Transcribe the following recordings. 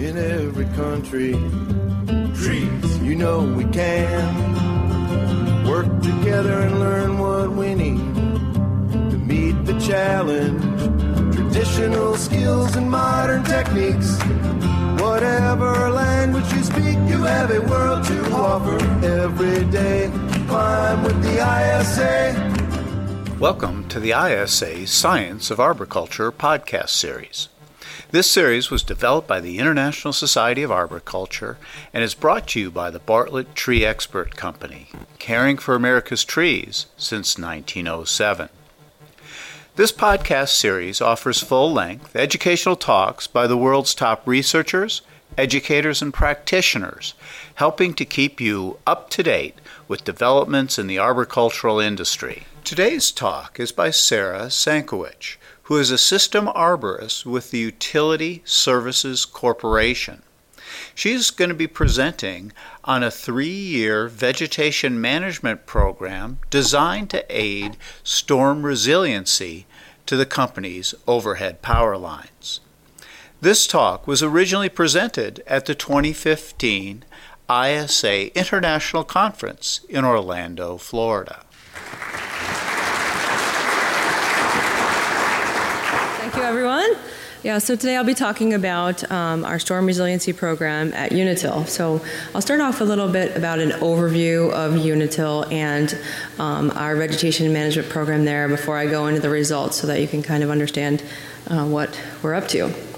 in every country. Trees, you know we can work together and learn what we need to meet the challenge. Traditional skills and modern techniques. Whatever language you speak, you have a world to offer every day. Climb with the ISA. Welcome to the ISA Science of Arboriculture podcast series. This series was developed by the International Society of Arboriculture and is brought to you by the Bartlett Tree Expert Company, caring for America's trees since 1907. This podcast series offers full length educational talks by the world's top researchers, educators, and practitioners, helping to keep you up to date with developments in the arboricultural industry. Today's talk is by Sara Sankowich, who is a system arborist with the Unitil Services Corporation. She's going to be presenting on a three year vegetation management program designed to aid storm resiliency to the company's overhead power lines. This talk was originally presented at the 2015 ISA International Conference in Orlando, Florida. Thank you, everyone. Yeah, so today I'll be talking about um, our storm resiliency program at Unitil. So I'll start off a little bit about an overview of Unitil and um, our vegetation management program there before I go into the results so that you can kind of understand uh, what we're up to.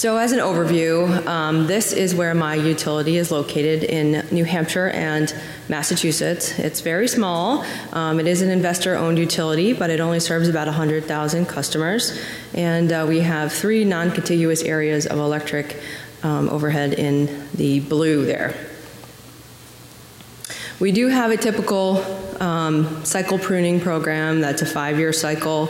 So, as an overview, um, this is where my utility is located in New Hampshire and Massachusetts. It's very small. Um, it is an investor owned utility, but it only serves about 100,000 customers. And uh, we have three non contiguous areas of electric um, overhead in the blue there. We do have a typical um, cycle pruning program that's a five year cycle,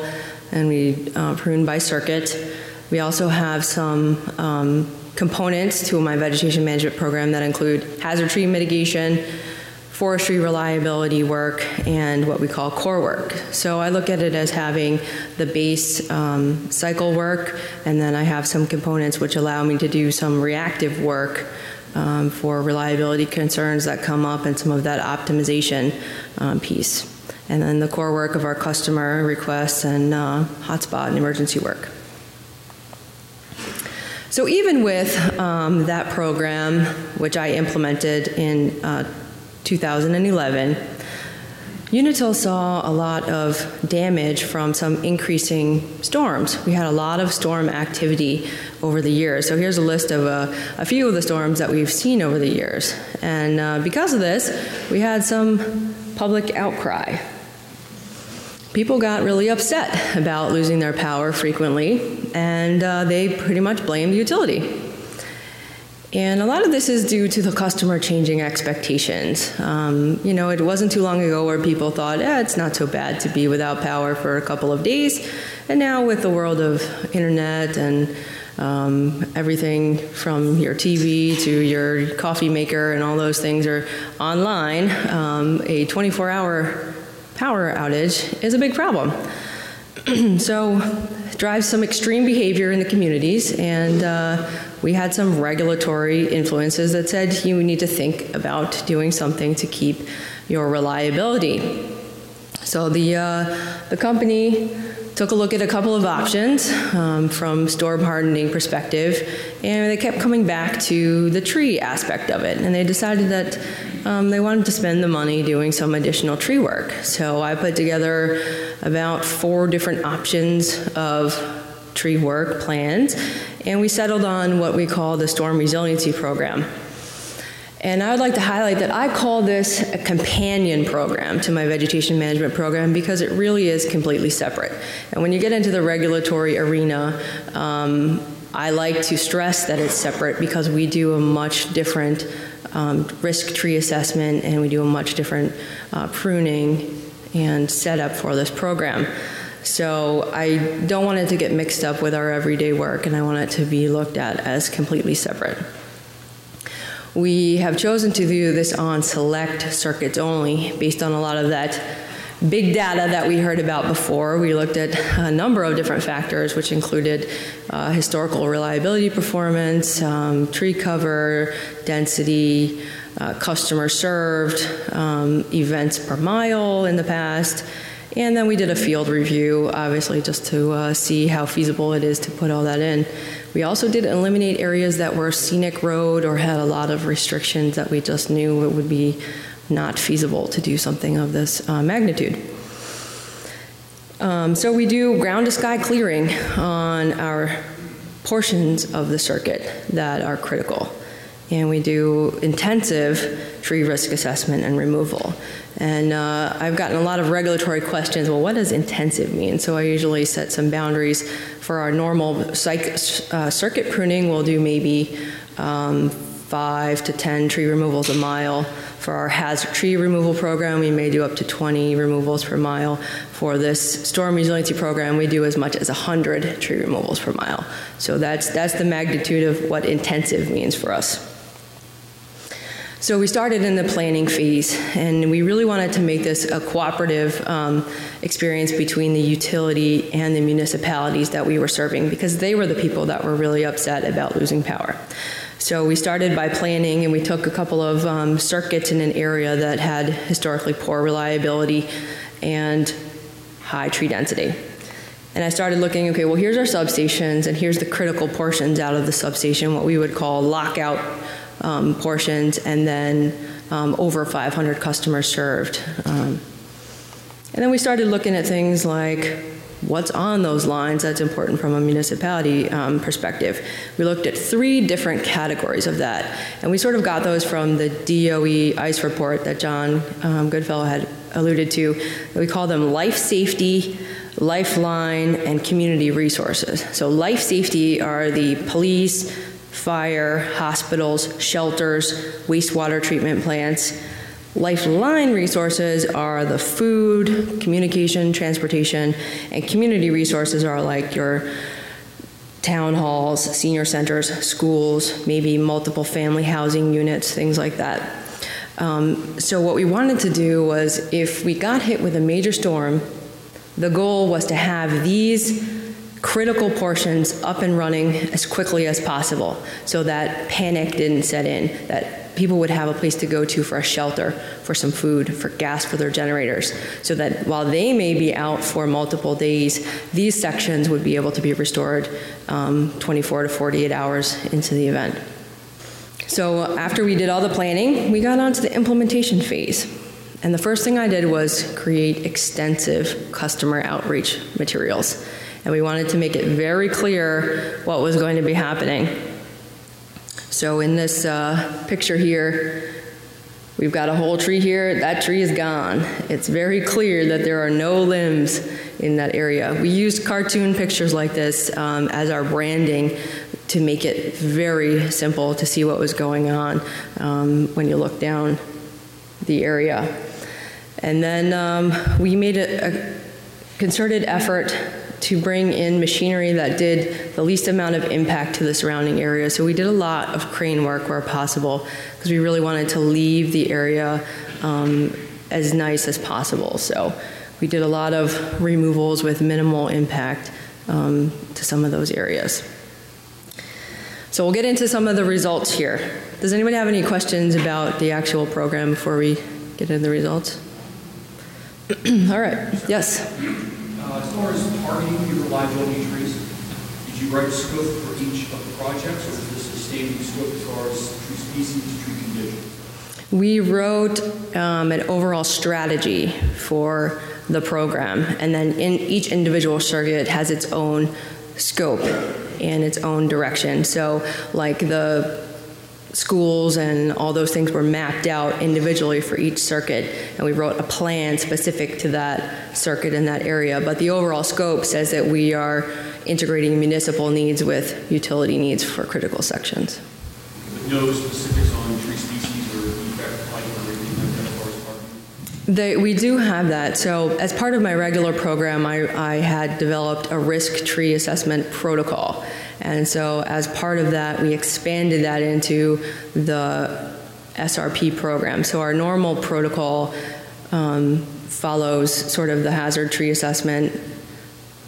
and we uh, prune by circuit. We also have some um, components to my vegetation management program that include hazard tree mitigation, forestry reliability work, and what we call core work. So I look at it as having the base um, cycle work, and then I have some components which allow me to do some reactive work um, for reliability concerns that come up and some of that optimization um, piece. And then the core work of our customer requests and uh, hotspot and emergency work. So even with um, that program, which I implemented in uh, 2011, Unitil saw a lot of damage from some increasing storms. We had a lot of storm activity over the years. So here's a list of uh, a few of the storms that we've seen over the years. And uh, because of this, we had some public outcry people got really upset about losing their power frequently, and uh, they pretty much blamed the utility. And a lot of this is due to the customer changing expectations. Um, you know, it wasn't too long ago where people thought, eh, it's not so bad to be without power for a couple of days. And now, with the world of internet and um, everything from your TV to your coffee maker and all those things are online, um, a 24 hour power outage is a big problem. so, drives some extreme behavior in the communities, and uh, we had some regulatory influences that said you need to think about doing something to keep your reliability. So the uh, the company took a look at a couple of options um, from storm hardening perspective, and they kept coming back to the tree aspect of it. And they decided that um, they wanted to spend the money doing some additional tree work. So I put together about four different options of tree work plans, and we settled on what we call the storm resiliency program. And I would like to highlight that I call this a companion program to my vegetation management program because it really is completely separate. And when you get into the regulatory arena, um, I like to stress that it's separate because we do a much different um, risk tree assessment and we do a much different uh, pruning and setup for this program. So I don't want it to get mixed up with our everyday work and I want it to be looked at as completely separate. We have chosen to do this on select circuits only based on a lot of that big data that we heard about before. We looked at a number of different factors, which included uh, historical reliability performance, um, tree cover, density, uh, customer served, um, events per mile in the past. And then we did a field review, obviously, just to uh, see how feasible it is to put all that in. We also did eliminate areas that were scenic road or had a lot of restrictions that we just knew it would be not feasible to do something of this uh, magnitude. Um, so we do ground to sky clearing on our portions of the circuit that are critical. And we do intensive tree risk assessment and removal. And uh, I've gotten a lot of regulatory questions. Well, what does intensive mean? So I usually set some boundaries for our normal psych, uh, circuit pruning. We'll do maybe um, five to 10 tree removals a mile. For our hazard tree removal program, we may do up to 20 removals per mile. For this storm resiliency program, we do as much as 100 tree removals per mile. So that's, that's the magnitude of what intensive means for us. So we started in the planning phase, and we really wanted to make this a cooperative um, experience between the utility and the municipalities that we were serving because they were the people that were really upset about losing power. So we started by planning, and we took a couple of um, circuits in an area that had historically poor reliability and high tree density. And I started looking, okay, well, here's our substations, and here's the critical portions out of the substation, what we would call lockout um, portions, and then um, over 500 customers served. Um, and then we started looking at things like what's on those lines that's important from a municipality um, perspective. We looked at three different categories of that, and we sort of got those from the DOE ICE report that John um, Goodfellow had alluded to. We call them life safety, lifeline, and community resources. So, life safety are the police, fire, hospitals, shelters, wastewater treatment plants. Lifeline resources are the food, communication, transportation, and community resources are like your town halls, senior centers, schools, maybe multiple family housing units, things like that. Um, so, what we wanted to do was if we got hit with a major storm, the goal was to have these critical portions up and running as quickly as possible so that panic didn't set in, that people would have a place to go to for a shelter, for some food, for gas for their generators, so that while they may be out for multiple days, these sections would be able to be restored um, 24 to 48 hours into the event. So after we did all the planning, we got on to the implementation phase. And the first thing I did was create extensive customer outreach materials. And we wanted to make it very clear what was going to be happening. So in this uh, picture here, we've got a whole tree here. That tree is gone. It's very clear that there are no limbs in that area. We used cartoon pictures like this um, as our branding to make it very simple to see what was going on um, when you look down the area. And then um, we made a, a concerted effort to bring in machinery that did the least amount of impact to the surrounding area. So we did a lot of crane work where possible because we really wanted to leave the area um, as nice as possible. So we did a lot of removals with minimal impact um, to some of those areas. So we'll get into some of the results here. Does anybody have any questions about the actual program before we get into the results? All right, yes. Uh, as far as targeting your reliability trees, did you write a scope for each of the projects, or is this a standing scope as far as tree species, tree condition? We wrote um, an overall strategy for the program, and then in each individual circuit has its own scope and its own direction. So, like the schools and all those things were mapped out individually for each circuit, and we wrote a plan specific to that circuit in that area. But the overall scope says that we are integrating municipal needs with utility needs for critical sections. No specifics on tree species or defect type or anything like that as far as targeting? They, we do have that. So, as part of my regular program, I, I had developed a risk tree assessment protocol. And so, as part of that, we expanded that into the SRP program. So, our normal protocol um, follows sort of the hazard tree assessment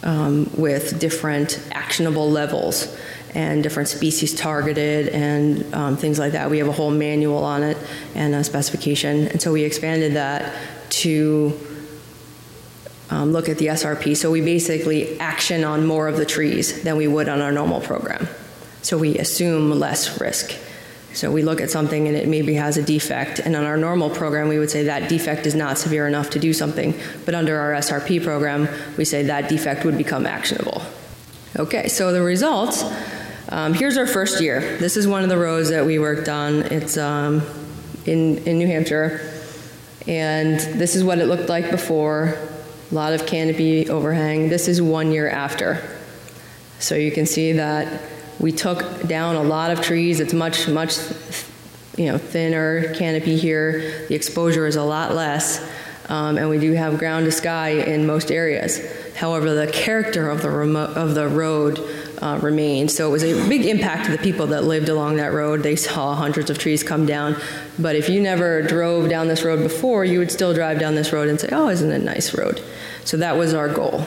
um, with different actionable levels and different species targeted and um, things like that. We have a whole manual on it and a specification. And so we expanded that to um, look at the SRP. So we basically action on more of the trees than we would on our normal program. So we assume less risk. So we look at something and it maybe has a defect, and on our normal program, we would say that defect is not severe enough to do something. But under our SRP program, we say that defect would become actionable. Okay, so the results. Um, here's our first year. This is one of the roads that we worked on. It's um, in, in New Hampshire. And this is what it looked like before. A lot of canopy overhang. This is one year after. So you can see that we took down a lot of trees. It's much, much, you know, thinner canopy here. The exposure is a lot less, um, and we do have ground to sky in most areas. However, the character of the of the road uh, remained. So it was a big impact to the people that lived along that road. They saw hundreds of trees come down. But if you never drove down this road before, you would still drive down this road and say, "Oh, isn't it a nice road?" So that was our goal.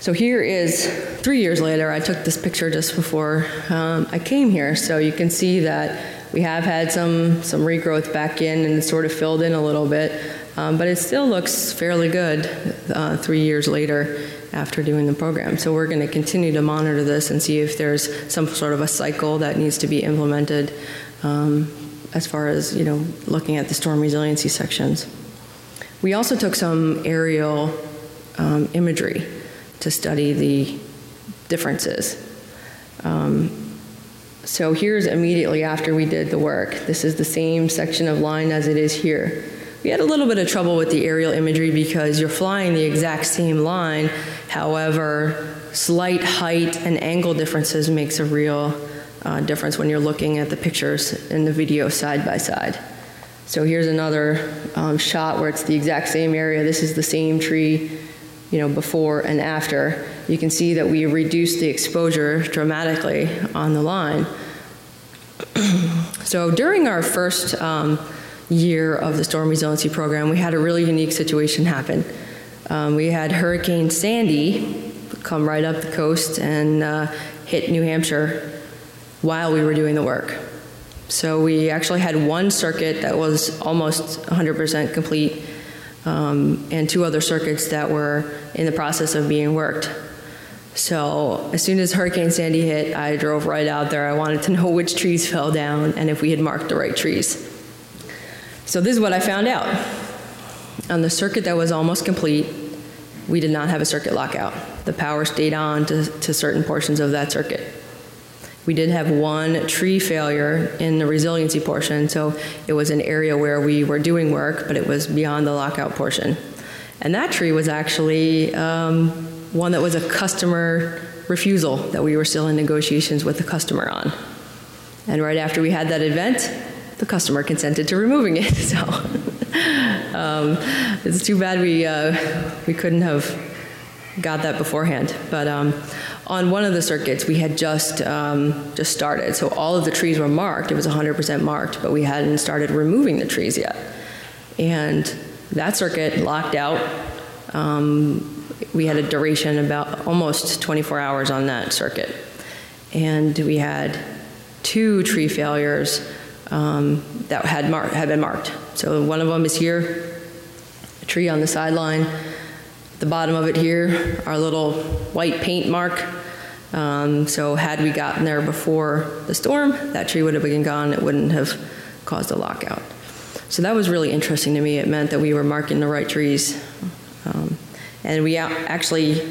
So here is three years later. I took this picture just before um, I came here, so you can see that we have had some some regrowth back in and sort of filled in a little bit, um, but it still looks fairly good uh, three years later after doing the program. So we're going to continue to monitor this and see if there's some sort of a cycle that needs to be implemented um, as far as you know looking at the storm resiliency sections. We also took some aerial um, imagery to study the differences. Um, so here's immediately after we did the work. This is the same section of line as it is here. We had a little bit of trouble with the aerial imagery because you're flying the exact same line. However, slight height and angle differences makes a real uh, difference when you're looking at the pictures and the video side by side. So here's another um, shot where it's the exact same area. This is the same tree you know, before and after, you can see that we reduced the exposure dramatically on the line. so during our first um, year of the storm resiliency program, we had a really unique situation happen. Um, we had Hurricane Sandy come right up the coast and uh, hit New Hampshire while we were doing the work. So we actually had one circuit that was almost 100% complete um, and two other circuits that were in the process of being worked. So as soon as Hurricane Sandy hit, I drove right out there. I wanted to know which trees fell down and if we had marked the right trees. So this is what I found out. On the circuit that was almost complete, we did not have a circuit lockout. The power stayed on to, to certain portions of that circuit. We did have one tree failure in the resiliency portion, so it was an area where we were doing work, but it was beyond the lockout portion. And that tree was actually um, one that was a customer refusal that we were still in negotiations with the customer on. And right after we had that event, the customer consented to removing it. So um, it's too bad we uh, we couldn't have got that beforehand. But um, on one of the circuits, we had just um, just started, so all of the trees were marked. It was 100% marked, but we hadn't started removing the trees yet. And that circuit locked out. Um, we had a duration about almost 24 hours on that circuit, and we had two tree failures um, that had mar- had been marked. So one of them is here, a tree on the sideline the bottom of it here, our little white paint mark. Um, so had we gotten there before the storm, that tree would have been gone. It wouldn't have caused a lockout. So that was really interesting to me. It meant that we were marking the right trees. Um, and we actually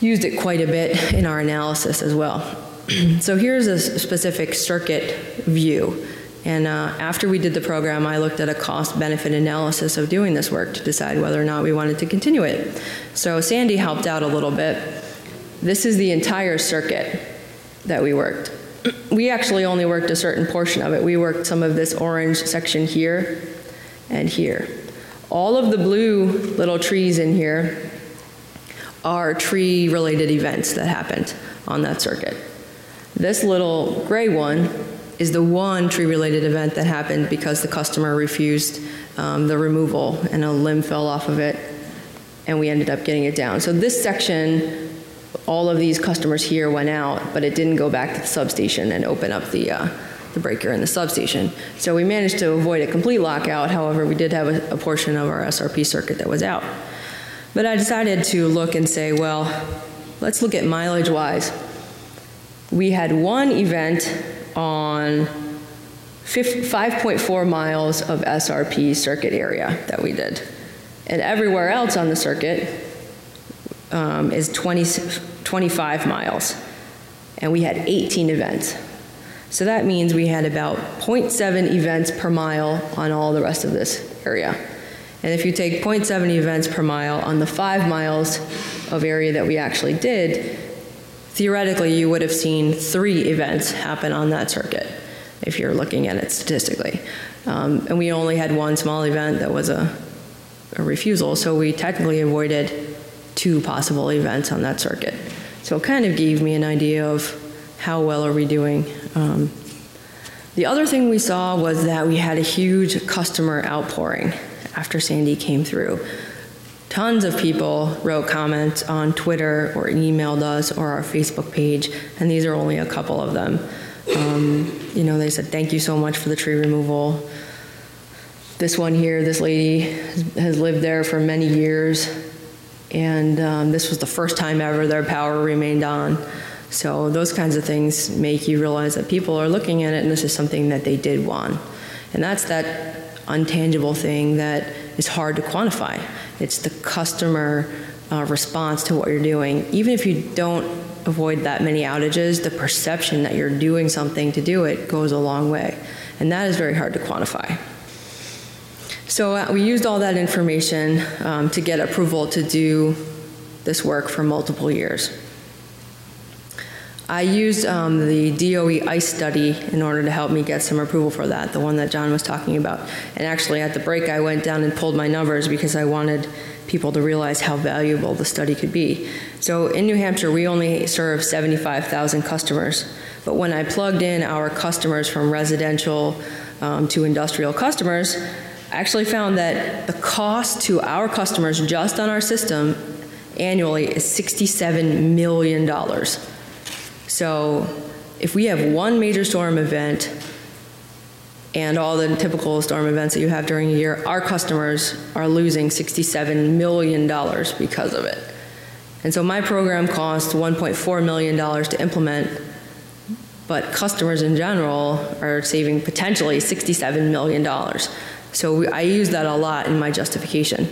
used it quite a bit in our analysis as well. so here's a specific circuit view. And uh, after we did the program, I looked at a cost benefit analysis of doing this work to decide whether or not we wanted to continue it. So Sandy helped out a little bit. This is the entire circuit that we worked. We actually only worked a certain portion of it. We worked some of this orange section here and here. All of the blue little trees in here are tree related events that happened on that circuit. This little gray one is the one tree-related event that happened because the customer refused um, the removal and a limb fell off of it, and we ended up getting it down. So this section, all of these customers here went out, but it didn't go back to the substation and open up the, uh, the breaker in the substation. So we managed to avoid a complete lockout, however, we did have a, a portion of our SRP circuit that was out. But I decided to look and say, well, let's look at mileage-wise. We had one event on 5.4 miles of SRP circuit area that we did. And everywhere else on the circuit um, is 20, 25 miles. And we had 18 events. So that means we had about 0.7 events per mile on all the rest of this area. And if you take 0.7 events per mile on the five miles of area that we actually did, theoretically you would have seen three events happen on that circuit if you're looking at it statistically. Um, and we only had one small event that was a, a refusal, so we technically avoided two possible events on that circuit. So it kind of gave me an idea of how well are we doing. Um, the other thing we saw was that we had a huge customer outpouring after Sandy came through. Tons of people wrote comments on Twitter or emailed us or our Facebook page, and these are only a couple of them. Um, you know, they said, thank you so much for the tree removal. This one here, this lady has lived there for many years, and um, this was the first time ever their power remained on. So those kinds of things make you realize that people are looking at it and this is something that they did want. And that's that untangible thing that is hard to quantify. It's the customer uh, response to what you're doing. Even if you don't avoid that many outages, the perception that you're doing something to do it goes a long way. And that is very hard to quantify. So uh, we used all that information um, to get approval to do this work for multiple years. I used um, the DOE ICE study in order to help me get some approval for that, the one that John was talking about. And actually, at the break, I went down and pulled my numbers because I wanted people to realize how valuable the study could be. So in New Hampshire, we only serve 75,000 customers. But when I plugged in our customers from residential um, to industrial customers, I actually found that the cost to our customers just on our system annually is $67 million. So if we have one major storm event and all the typical storm events that you have during a year, our customers are losing $67 million because of it. And so my program costs $1.4 million to implement, but customers in general are saving potentially $67 million. So we, I use that a lot in my justification.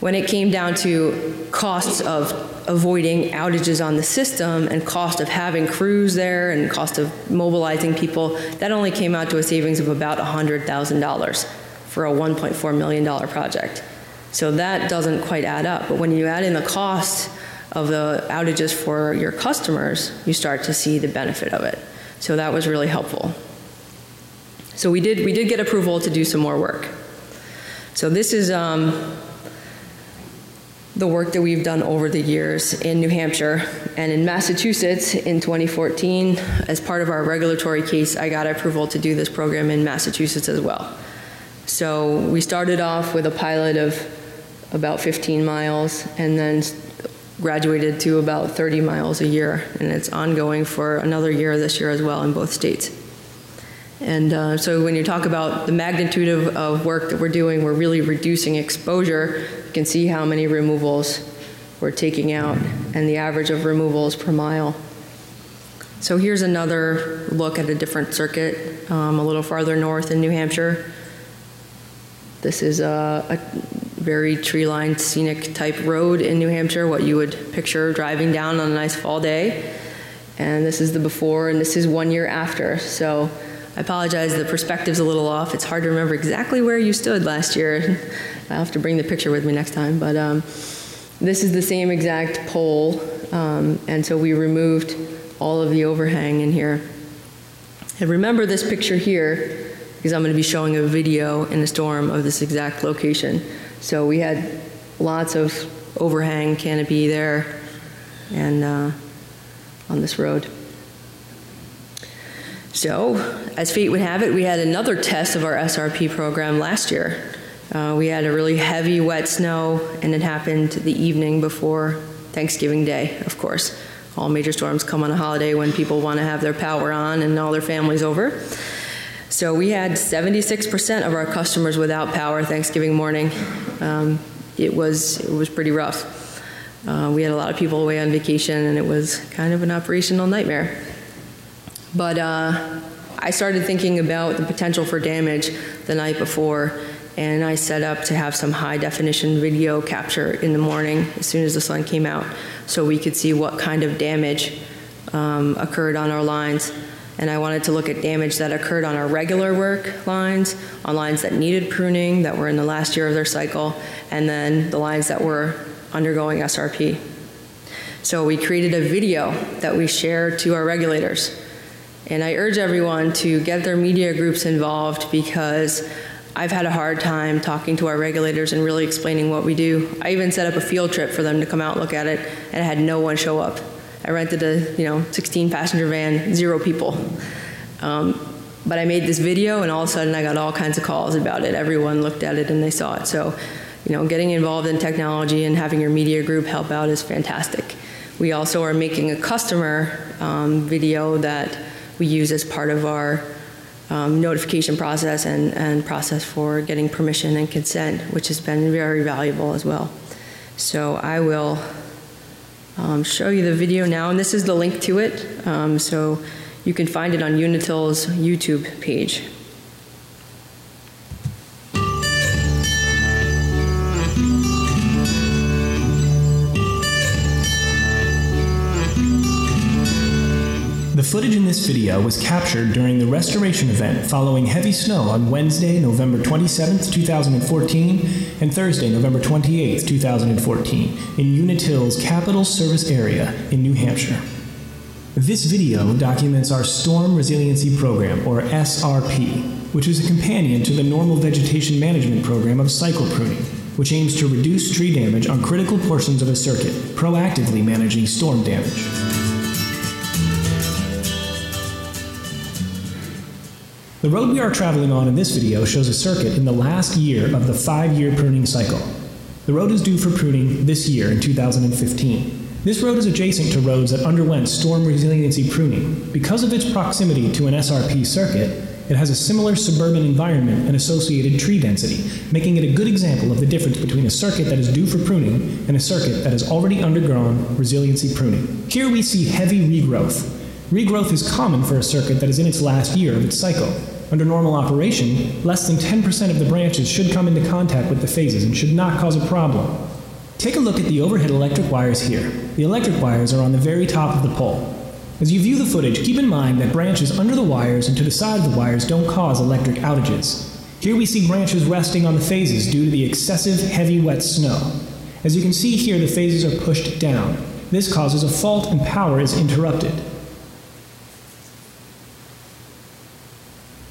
When it came down to costs of avoiding outages on the system and cost of having crews there and cost of mobilizing people, that only came out to a savings of about $100,000 for a $1.4 million project. So that doesn't quite add up. But when you add in the cost of the outages for your customers, you start to see the benefit of it. So that was really helpful. So we did, we did get approval to do some more work. So this is um, the work that we've done over the years in New Hampshire and in Massachusetts in 2014. As part of our regulatory case, I got approval to do this program in Massachusetts as well. So we started off with a pilot of about 15 miles and then graduated to about 30 miles a year. And it's ongoing for another year this year as well in both states. And uh, so when you talk about the magnitude of, of work that we're doing, we're really reducing exposure can see how many removals we're taking out and the average of removals per mile. So here's another look at a different circuit um, a little farther north in New Hampshire. This is a, a very tree-lined scenic type road in New Hampshire, what you would picture driving down on a nice fall day. And this is the before and this is one year after. So I apologize, the perspective's a little off. It's hard to remember exactly where you stood last year. I'll have to bring the picture with me next time. But um, this is the same exact pole, um, and so we removed all of the overhang in here. And remember this picture here, because I'm going to be showing a video in a storm of this exact location. So we had lots of overhang canopy there and uh, on this road. So, as fate would have it, we had another test of our SRP program last year. Uh, we had a really heavy, wet snow, and it happened the evening before Thanksgiving Day, of course. All major storms come on a holiday when people want to have their power on and all their families over. So we had 76% of our customers without power Thanksgiving morning. Um, it was it was pretty rough. Uh, we had a lot of people away on vacation, and it was kind of an operational nightmare. But uh, I started thinking about the potential for damage the night before, and I set up to have some high definition video capture in the morning as soon as the sun came out so we could see what kind of damage um, occurred on our lines. And I wanted to look at damage that occurred on our regular work lines, on lines that needed pruning, that were in the last year of their cycle, and then the lines that were undergoing SRP. So we created a video that we shared to our regulators. And I urge everyone to get their media groups involved because I've had a hard time talking to our regulators and really explaining what we do. I even set up a field trip for them to come out and look at it, and I had no one show up. I rented a you know 16 passenger van, zero people. Um, but I made this video, and all of a sudden I got all kinds of calls about it. Everyone looked at it and they saw it. So, you know, getting involved in technology and having your media group help out is fantastic. We also are making a customer um, video that we use as part of our um, notification process and, and process for getting permission and consent, which has been very valuable as well. So I will um, show you the video now, and this is the link to it. Um, so you can find it on Unitil's YouTube page. Footage in this video was captured during the restoration event following heavy snow on Wednesday, November 27, 2014, and Thursday, November 28, 2014, in Unitil's Capital Service Area in New Hampshire. This video documents our Storm Resiliency Program, or SRP, which is a companion to the normal vegetation management program of cycle pruning, which aims to reduce tree damage on critical portions of a circuit, proactively managing storm damage. The road we are traveling on in this video shows a circuit in the last year of the five-year pruning cycle. The road is due for pruning this year in 2015. This road is adjacent to roads that underwent storm resiliency pruning. Because of its proximity to an SRP circuit, it has a similar suburban environment and associated tree density, making it a good example of the difference between a circuit that is due for pruning and a circuit that has already undergone resiliency pruning. Here we see heavy regrowth. Regrowth is common for a circuit that is in its last year of its cycle. Under normal operation, less than 10% of the branches should come into contact with the phases and should not cause a problem. Take a look at the overhead electric wires here. The electric wires are on the very top of the pole. As you view the footage, keep in mind that branches under the wires and to the side of the wires don't cause electric outages. Here we see branches resting on the phases due to the excessive heavy wet snow. As you can see here, the phases are pushed down. This causes a fault and power is interrupted.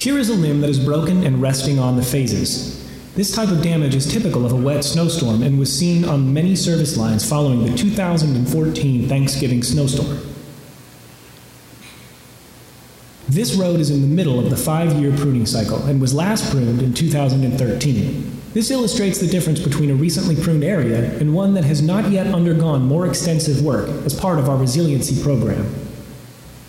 Here is a limb that is broken and resting on the phases. This type of damage is typical of a wet snowstorm and was seen on many service lines following the 2014 Thanksgiving snowstorm. This road is in the middle of the five year pruning cycle and was last pruned in 2013. This illustrates the difference between a recently pruned area and one that has not yet undergone more extensive work as part of our resiliency program.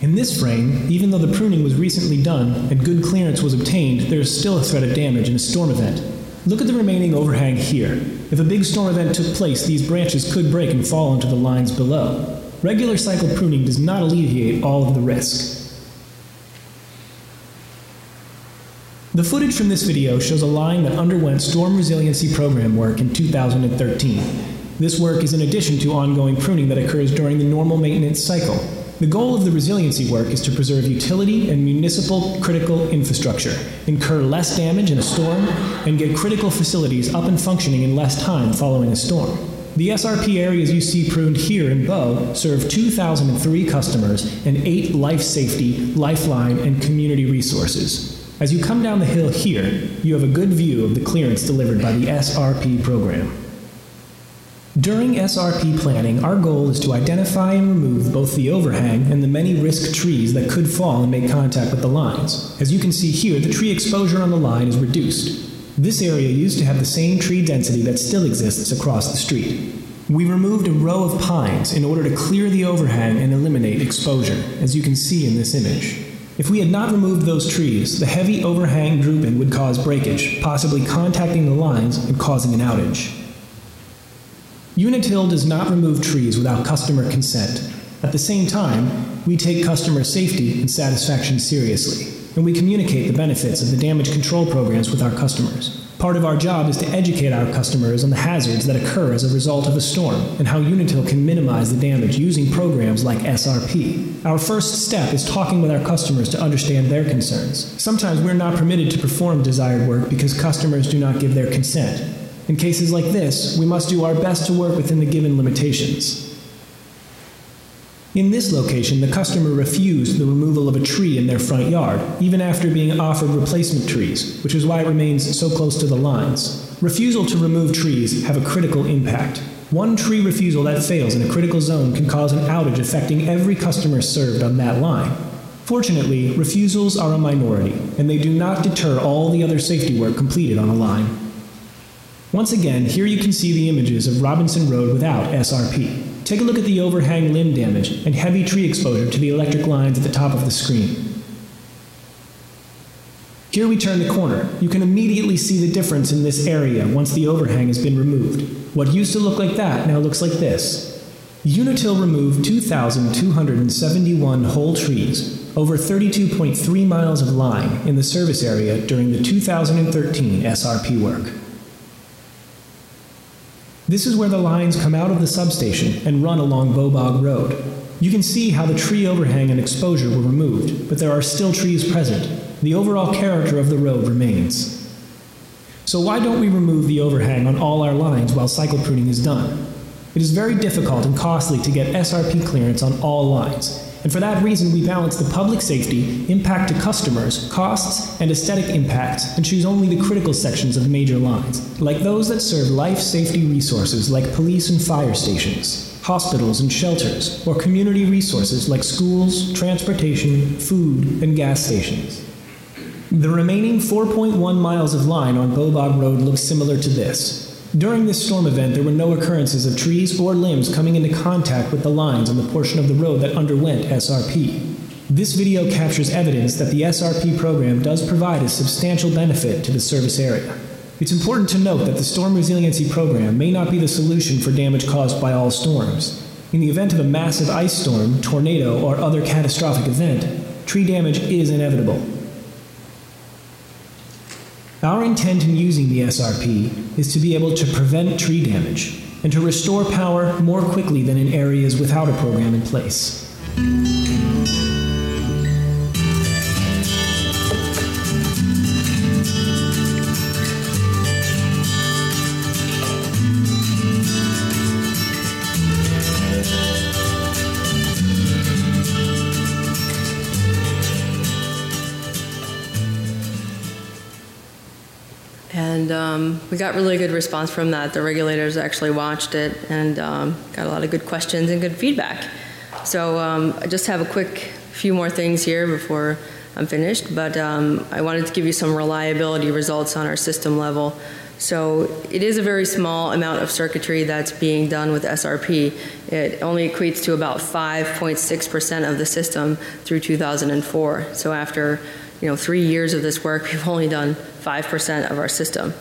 In this frame, even though the pruning was recently done and good clearance was obtained, there is still a threat of damage in a storm event. Look at the remaining overhang here. If a big storm event took place, these branches could break and fall into the lines below. Regular cycle pruning does not alleviate all of the risk. The footage from this video shows a line that underwent storm resiliency program work in 2013. This work is in addition to ongoing pruning that occurs during the normal maintenance cycle. The goal of the resiliency work is to preserve utility and municipal critical infrastructure, incur less damage in a storm, and get critical facilities up and functioning in less time following a storm. The SRP areas you see pruned here in Bow serve 2,003 customers and eight life safety, lifeline, and community resources. As you come down the hill here, you have a good view of the clearance delivered by the SRP program. During SRP planning, our goal is to identify and remove both the overhang and the many risk trees that could fall and make contact with the lines. As you can see here, the tree exposure on the line is reduced. This area used to have the same tree density that still exists across the street. We removed a row of pines in order to clear the overhang and eliminate exposure, as you can see in this image. If we had not removed those trees, the heavy overhang drooping would cause breakage, possibly contacting the lines and causing an outage. Unitil does not remove trees without customer consent. At the same time, we take customer safety and satisfaction seriously, and we communicate the benefits of the damage control programs with our customers. Part of our job is to educate our customers on the hazards that occur as a result of a storm and how Unitil can minimize the damage using programs like SRP. Our first step is talking with our customers to understand their concerns. Sometimes we're not permitted to perform desired work because customers do not give their consent. In cases like this, we must do our best to work within the given limitations. In this location, the customer refused the removal of a tree in their front yard, even after being offered replacement trees, which is why it remains so close to the lines. Refusal to remove trees have a critical impact. One tree refusal that fails in a critical zone can cause an outage affecting every customer served on that line. Fortunately, refusals are a minority, and they do not deter all the other safety work completed on a line. Once again, here you can see the images of Robinson Road without SRP. Take a look at the overhang limb damage and heavy tree exposure to the electric lines at the top of the screen. Here we turn the corner. You can immediately see the difference in this area once the overhang has been removed. What used to look like that now looks like this. Unitil removed 2,271 whole trees, over 32.3 miles of line in the service area during the 2013 SRP work. This is where the lines come out of the substation and run along Bow Bog Road. You can see how the tree overhang and exposure were removed, but there are still trees present. The overall character of the road remains. So, why don't we remove the overhang on all our lines while cycle pruning is done? It is very difficult and costly to get SRP clearance on all lines, and for that reason, we balance the public safety, impact to customers, costs, and aesthetic impacts, and choose only the critical sections of major lines, like those that serve life safety resources like police and fire stations, hospitals and shelters, or community resources like schools, transportation, food, and gas stations. The remaining 4.1 miles of line on Bow Bog Road looks similar to this. During this storm event, there were no occurrences of trees or limbs coming into contact with the lines on the portion of the road that underwent SRP. This video captures evidence that the SRP program does provide a substantial benefit to the service area. It's important to note that the Storm Resiliency Program may not be the solution for damage caused by all storms. In the event of a massive ice storm, tornado, or other catastrophic event, tree damage is inevitable. Our intent in using the SRP is to be able to prevent tree damage and to restore power more quickly than in areas without a program in place. Um, we got really good response from that. The regulators actually watched it and um, got a lot of good questions and good feedback. So um, I just have a quick few more things here before I'm finished, but um, I wanted to give you some reliability results on our system level. So it is a very small amount of circuitry that's being done with SRP. It only equates to about 5.6% of the system through 2004. So after you know, three years of this work, we've only done 5% of our system.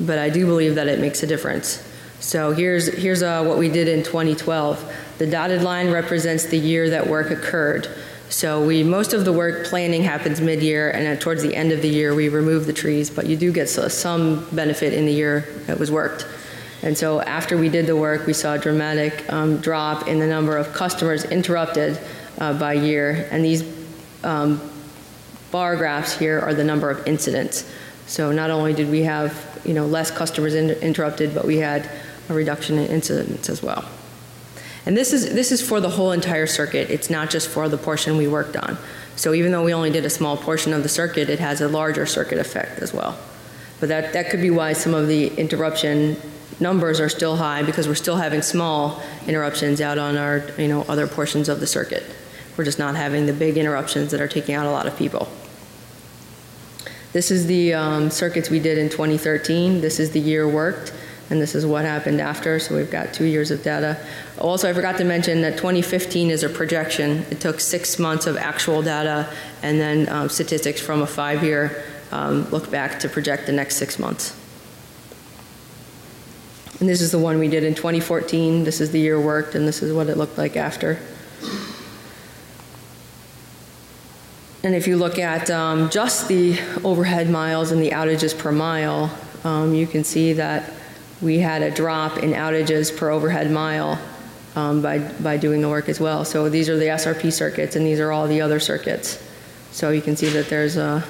But I do believe that it makes a difference. So here's, here's uh, what we did in 2012. The dotted line represents the year that work occurred. So we most of the work planning happens mid-year, and towards the end of the year we remove the trees. But you do get some benefit in the year that was worked. And so after we did the work, we saw a dramatic um, drop in the number of customers interrupted uh, by year, and these um, bar graphs here are the number of incidents. So not only did we have you know less customers in, interrupted, but we had a reduction in incidents as well. And this is this is for the whole entire circuit. It's not just for the portion we worked on. So even though we only did a small portion of the circuit, it has a larger circuit effect as well. But that, that could be why some of the interruption numbers are still high because we're still having small interruptions out on our, you know, other portions of the circuit. We're just not having the big interruptions that are taking out a lot of people. This is the um, circuits we did in 2013. This is the year worked, and this is what happened after, so we've got two years of data. Also, I forgot to mention that 2015 is a projection. It took six months of actual data and then um, statistics from a five-year um, look back to project the next six months. And this is the one we did in 2014. This is the year worked, and this is what it looked like after. And if you look at um, just the overhead miles and the outages per mile, um, you can see that we had a drop in outages per overhead mile um, by, by doing the work as well. So these are the SRP circuits, and these are all the other circuits. So you can see that there's a,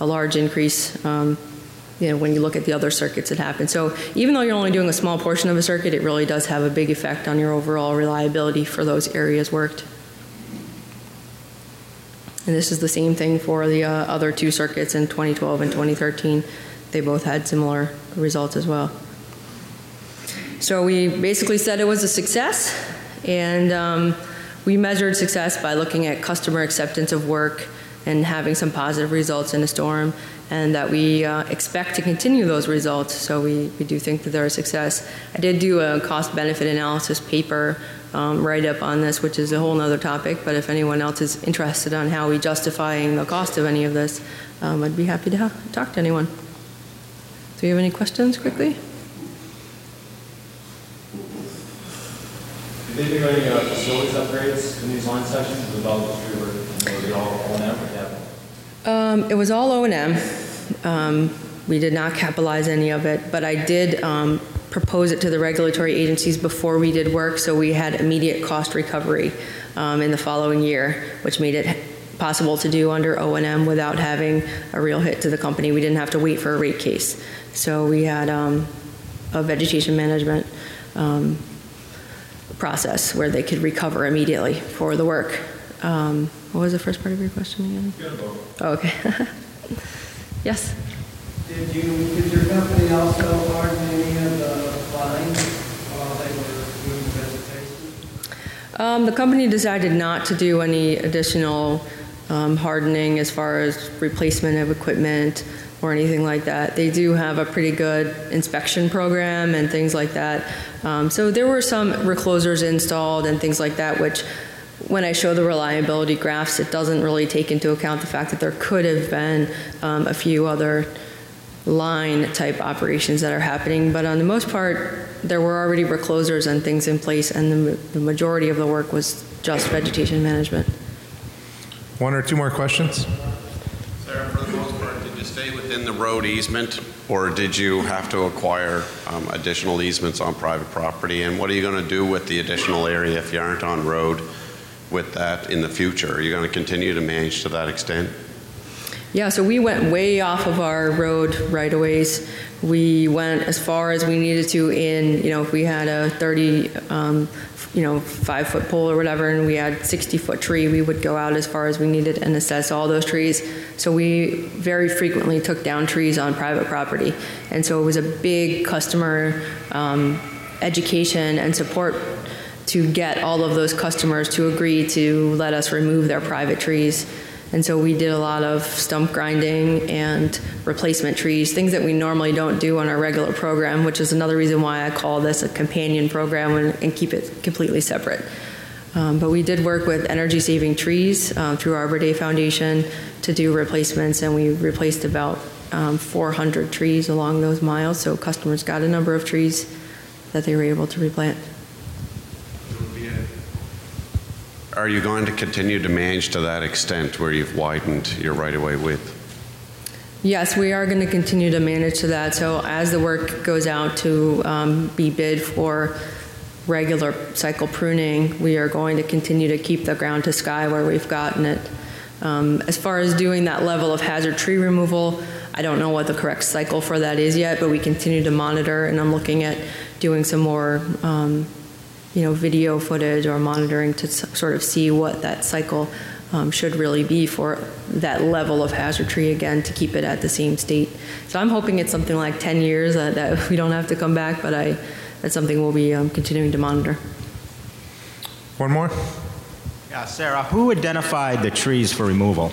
a large increase um, you know, when you look at the other circuits that happen. So even though you're only doing a small portion of a circuit, it really does have a big effect on your overall reliability for those areas worked. And this is the same thing for the uh, other two circuits in 2012 and 2013. They both had similar results as well. So we basically said it was a success, and um, we measured success by looking at customer acceptance of work and having some positive results in a storm, and that we uh, expect to continue those results. So we, we do think that they're a success. I did do a cost benefit analysis paper um, write up on this, which is a whole other topic. But if anyone else is interested on how we justifying the cost of any of this, um, I'd be happy to ha- talk to anyone. Do you have any questions quickly? Did they do any uh, facilities upgrades in these line sections about the street or was it all that or capital? Um, it was all O and M. Um, we did not capitalize any of it, but I did um, propose it to the regulatory agencies before we did work, so we had immediate cost recovery um, in the following year, which made it possible to do under O and M without having a real hit to the company. We didn't have to wait for a rate case. So we had um, a vegetation management um, process where they could recover immediately for the work. Um, what was the first part of your question again? Oh, okay. yes. Did you, did your company also harden any of the lines while they were doing vegetation? Um, the company decided not to do any additional um, hardening as far as replacement of equipment or anything like that. They do have a pretty good inspection program and things like that. Um, so there were some reclosers installed and things like that, which when I show the reliability graphs, it doesn't really take into account the fact that there could have been um, a few other line type operations that are happening. But on the most part, there were already reclosers and things in place, and the, the majority of the work was just vegetation management. One or two more questions? Sara, for the most part, did you stay within the road easement, or did you have to acquire um, additional easements on private property? And what are you going to do with the additional area if you aren't on road with that in the future? Are you going to continue to manage to that extent? Yeah, so we went way off of our road right of ways. We went as far as we needed to in, you know, if we had a 30, um, you know, five foot pole or whatever, and we had 60 foot tree, we would go out as far as we needed and assess all those trees. So we very frequently took down trees on private property. And so it was a big customer um, education and support to get all of those customers to agree to let us remove their private trees. And so we did a lot of stump grinding and replacement trees, things that we normally don't do on our regular program, which is another reason why I call this a companion program and, and keep it completely separate. Um, but we did work with energy saving trees um, through Arbor Day Foundation to do replacements, and we replaced about um, 400 trees along those miles. So customers got a number of trees that they were able to replant. Are you going to continue to manage to that extent where you've widened your right-of-way width? Yes, we are going to continue to manage to that. So as the work goes out to um, be bid for regular cycle pruning, we are going to continue to keep the ground to sky where we've gotten it. Um, as far as doing that level of hazard tree removal, I don't know what the correct cycle for that is yet, but we continue to monitor, and I'm looking at doing some more um, you know, video footage or monitoring to sort of see what that cycle um, should really be for that level of hazard tree again to keep it at the same state. So I'm hoping it's something like 10 years uh, that we don't have to come back, but I, that's something we'll be um, continuing to monitor. One more? Yeah, Sara, who identified the trees for removal?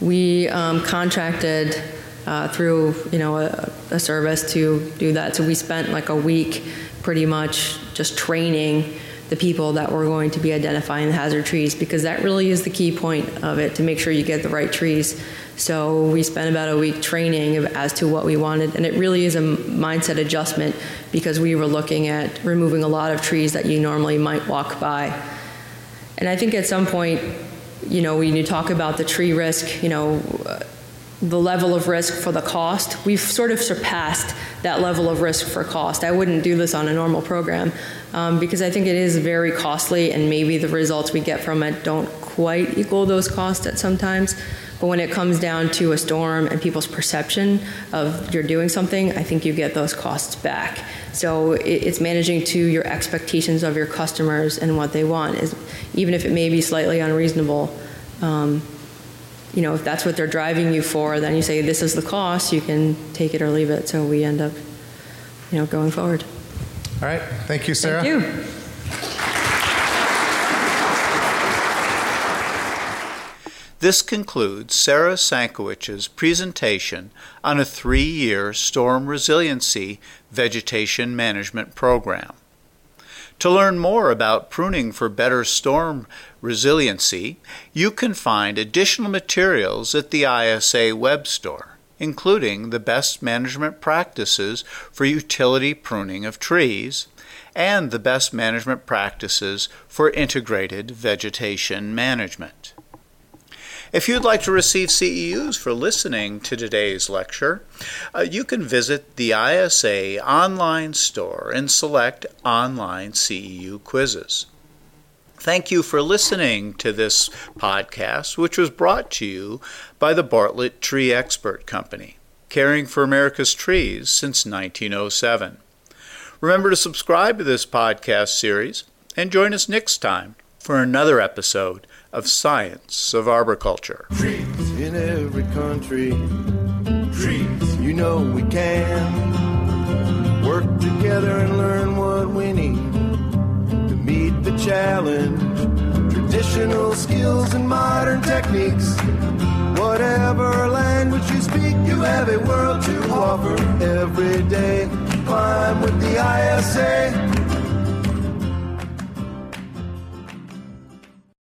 We um, contracted uh, through, you know, a, a service to do that. So we spent like a week pretty much just training the people that were going to be identifying the hazard trees because that really is the key point of it to make sure you get the right trees. So we spent about a week training as to what we wanted, and it really is a mindset adjustment because we were looking at removing a lot of trees that you normally might walk by. And I think at some point, you know, when you talk about the tree risk, you know, the level of risk for the cost, we've sort of surpassed that level of risk for cost. I wouldn't do this on a normal program um, because I think it is very costly and maybe the results we get from it don't quite equal those costs at sometimes. But when it comes down to a storm and people's perception of you're doing something, I think you get those costs back. So it's managing to your expectations of your customers and what they want, is even if it may be slightly unreasonable. Um, you know, if that's what they're driving you for, then you say, this is the cost, you can take it or leave it. So we end up, you know, going forward. All right. Thank you, Sara. Thank you. This concludes Sara Sankowich's presentation on a three year storm resiliency vegetation management program. To learn more about pruning for better storm resiliency, you can find additional materials at the ISA web store, including the best management practices for utility pruning of trees and the best management practices for integrated vegetation management. If you'd like to receive CEUs for listening to today's lecture, uh, you can visit the ISA online store and select online CEU quizzes. Thank you for listening to this podcast, which was brought to you by the Bartlett Tree Expert Company, caring for America's trees since 1907. Remember to subscribe to this podcast series and join us next time for another episode of Science of Arboriculture. Trees in every country. Trees, you know we can work together and learn what we challenge traditional skills and modern techniques. Whatever language you speak, you have a world to offer. Every day, climb with the ISA.